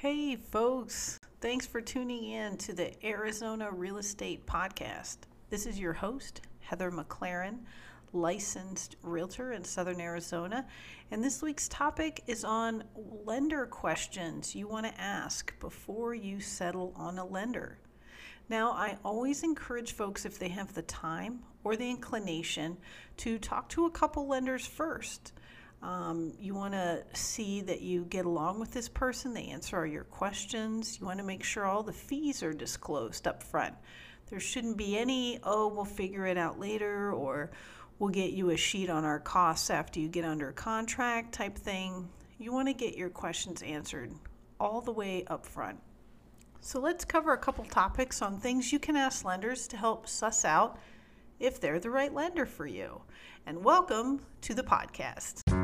Hey, folks. Thanks for tuning in to the Arizona Real Estate Podcast. This is your host, Heather McLaren, licensed realtor in Southern Arizona. And this week's topic is on lender questions you want to ask before you settle on a lender. Now, I always encourage folks, if they have the time or the inclination, to talk to a couple lenders first. Um, you want to see that you get along with this person, they answer all your questions. You want to make sure all the fees are disclosed up front. There shouldn't be any, oh, we'll figure it out later, or we'll get you a sheet on our costs after you get under contract type thing. You want to get your questions answered all the way up front. So let's cover a couple topics on things you can ask lenders to help suss out if they're the right lender for you. And welcome to the podcast.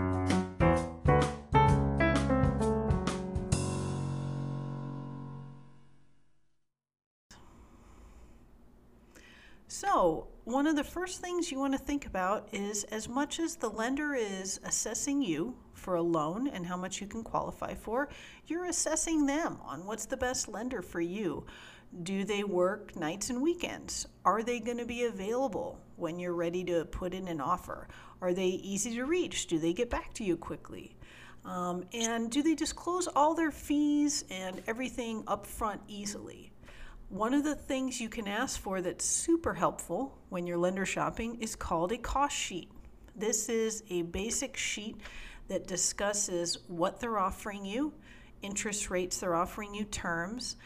One of the first things you want to think about is as much as the lender is assessing you for a loan and how much you can qualify for, you're assessing them on what's the best lender for you. Do they work nights and weekends? Are they going to be available when you're ready to put in an offer? Are they easy to reach? Do they get back to you quickly? Um, and do they disclose all their fees and everything upfront easily? One of the things you can ask for that's super helpful when you're lender shopping is called a cost sheet. This is a basic sheet that discusses what they're offering you, interest rates they're offering you, terms,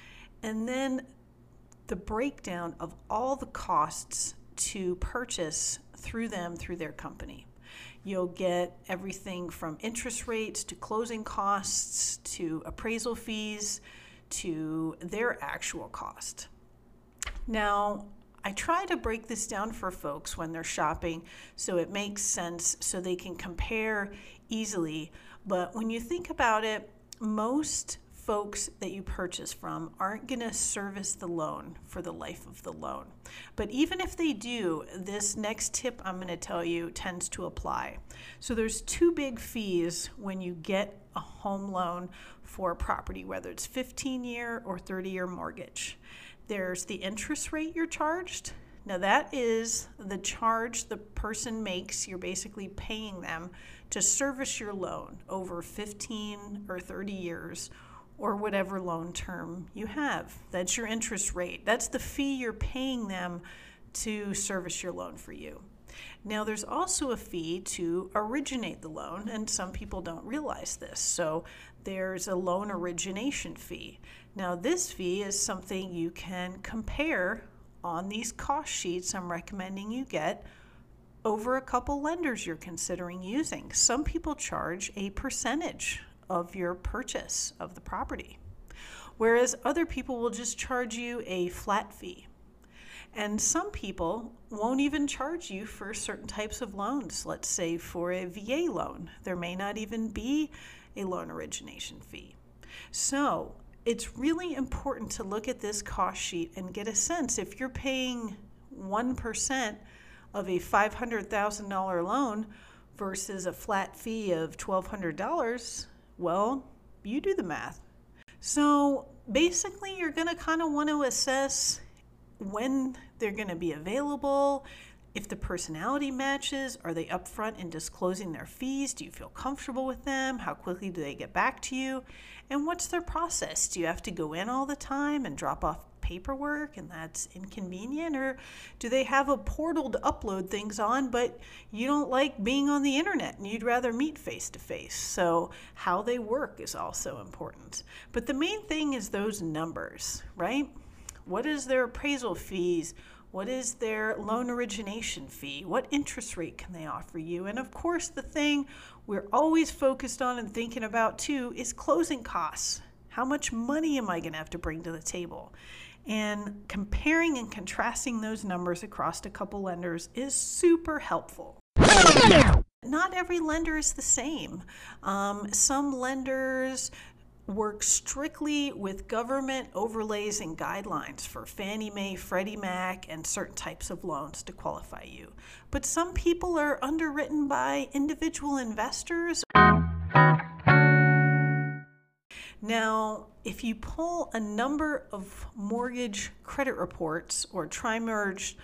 and then the breakdown of all the costs to purchase through them through their company. You'll get everything from interest rates to closing costs to appraisal fees to their actual cost. Now, I try to break this down for folks when they're shopping so it makes sense so they can compare easily. But when you think about it, most folks that you purchase from aren't going to service the loan for the life of the loan. But even if they do, this next tip I'm going to tell you tends to apply. So there's two big fees when you get a home loan for a property, whether it's 15 year or 30 year mortgage. There's the interest rate you're charged. Now, that is the charge the person makes. You're basically paying them to service your loan over 15 or 30 years or whatever loan term you have. That's your interest rate. That's the fee you're paying them to service your loan for you. Now, there's also a fee to originate the loan, and some people don't realize this. So, there's a loan origination fee. Now, this fee is something you can compare on these cost sheets I'm recommending you get over a couple lenders you're considering using. Some people charge a percentage of your purchase of the property. Whereas other people will just charge you a flat fee. And some people won't even charge you for certain types of loans. Let's say for a VA loan, there may not even be a loan origination fee. So it's really important to look at this cost sheet and get a sense if you're paying 1% of a $500,000 loan versus a flat fee of $1,200, well, you do the math. So basically, you're going to kind of want to assess when they're going to be available, if the personality matches, are they upfront in disclosing their fees? Do you feel comfortable with them? How quickly do they get back to you? And what's their process? Do you have to go in all the time and drop off paperwork and that's inconvenient? Or do they have a portal to upload things on, but you don't like being on the internet and you'd rather meet face to face? So, how they work is also important. But the main thing is those numbers, right? What is their appraisal fees? What is their loan origination fee? What interest rate can they offer you? And of course, the thing we're always focused on and thinking about too is closing costs. How much money am I going to have to bring to the table? And comparing and contrasting those numbers across a couple lenders is super helpful. Not every lender is the same. Um, some lenders work strictly with government overlays and guidelines for Fannie Mae, Freddie Mac, and certain types of loans to qualify you. But some people are underwritten by individual investors. Now, if you pull a number of mortgage credit reports or tri-merged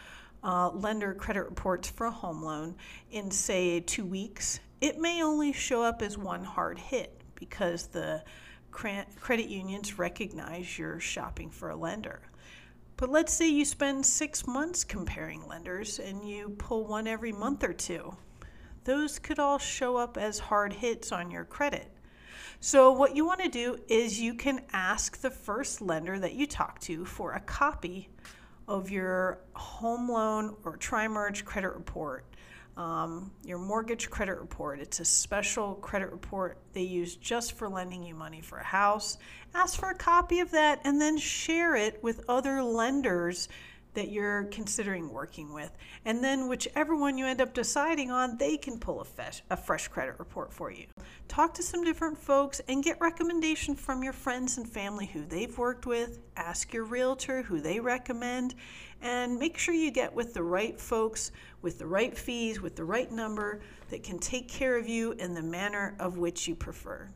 uh, lender credit reports for a home loan in, say, two weeks, it may only show up as one hard hit because the credit unions recognize you're shopping for a lender. But let's say you spend six months comparing lenders and you pull one every month or two. Those could all show up as hard hits on your credit. So, what you want to do is you can ask the first lender that you talk to for a copy of your home loan or tri merge credit report um, your mortgage credit report. It's a special credit report they use just for lending you money for a house. Ask for a copy of that and then share it with other lenders that you're considering working with. And then, whichever one you end up deciding on, they can pull a fresh, a fresh credit report for you. Talk to some different folks and get recommendation from your friends and family who they've worked with. Ask your realtor who they recommend. And make sure you get with the right folks, with the right fees, with the right number that can take care of you in the manner of which you prefer.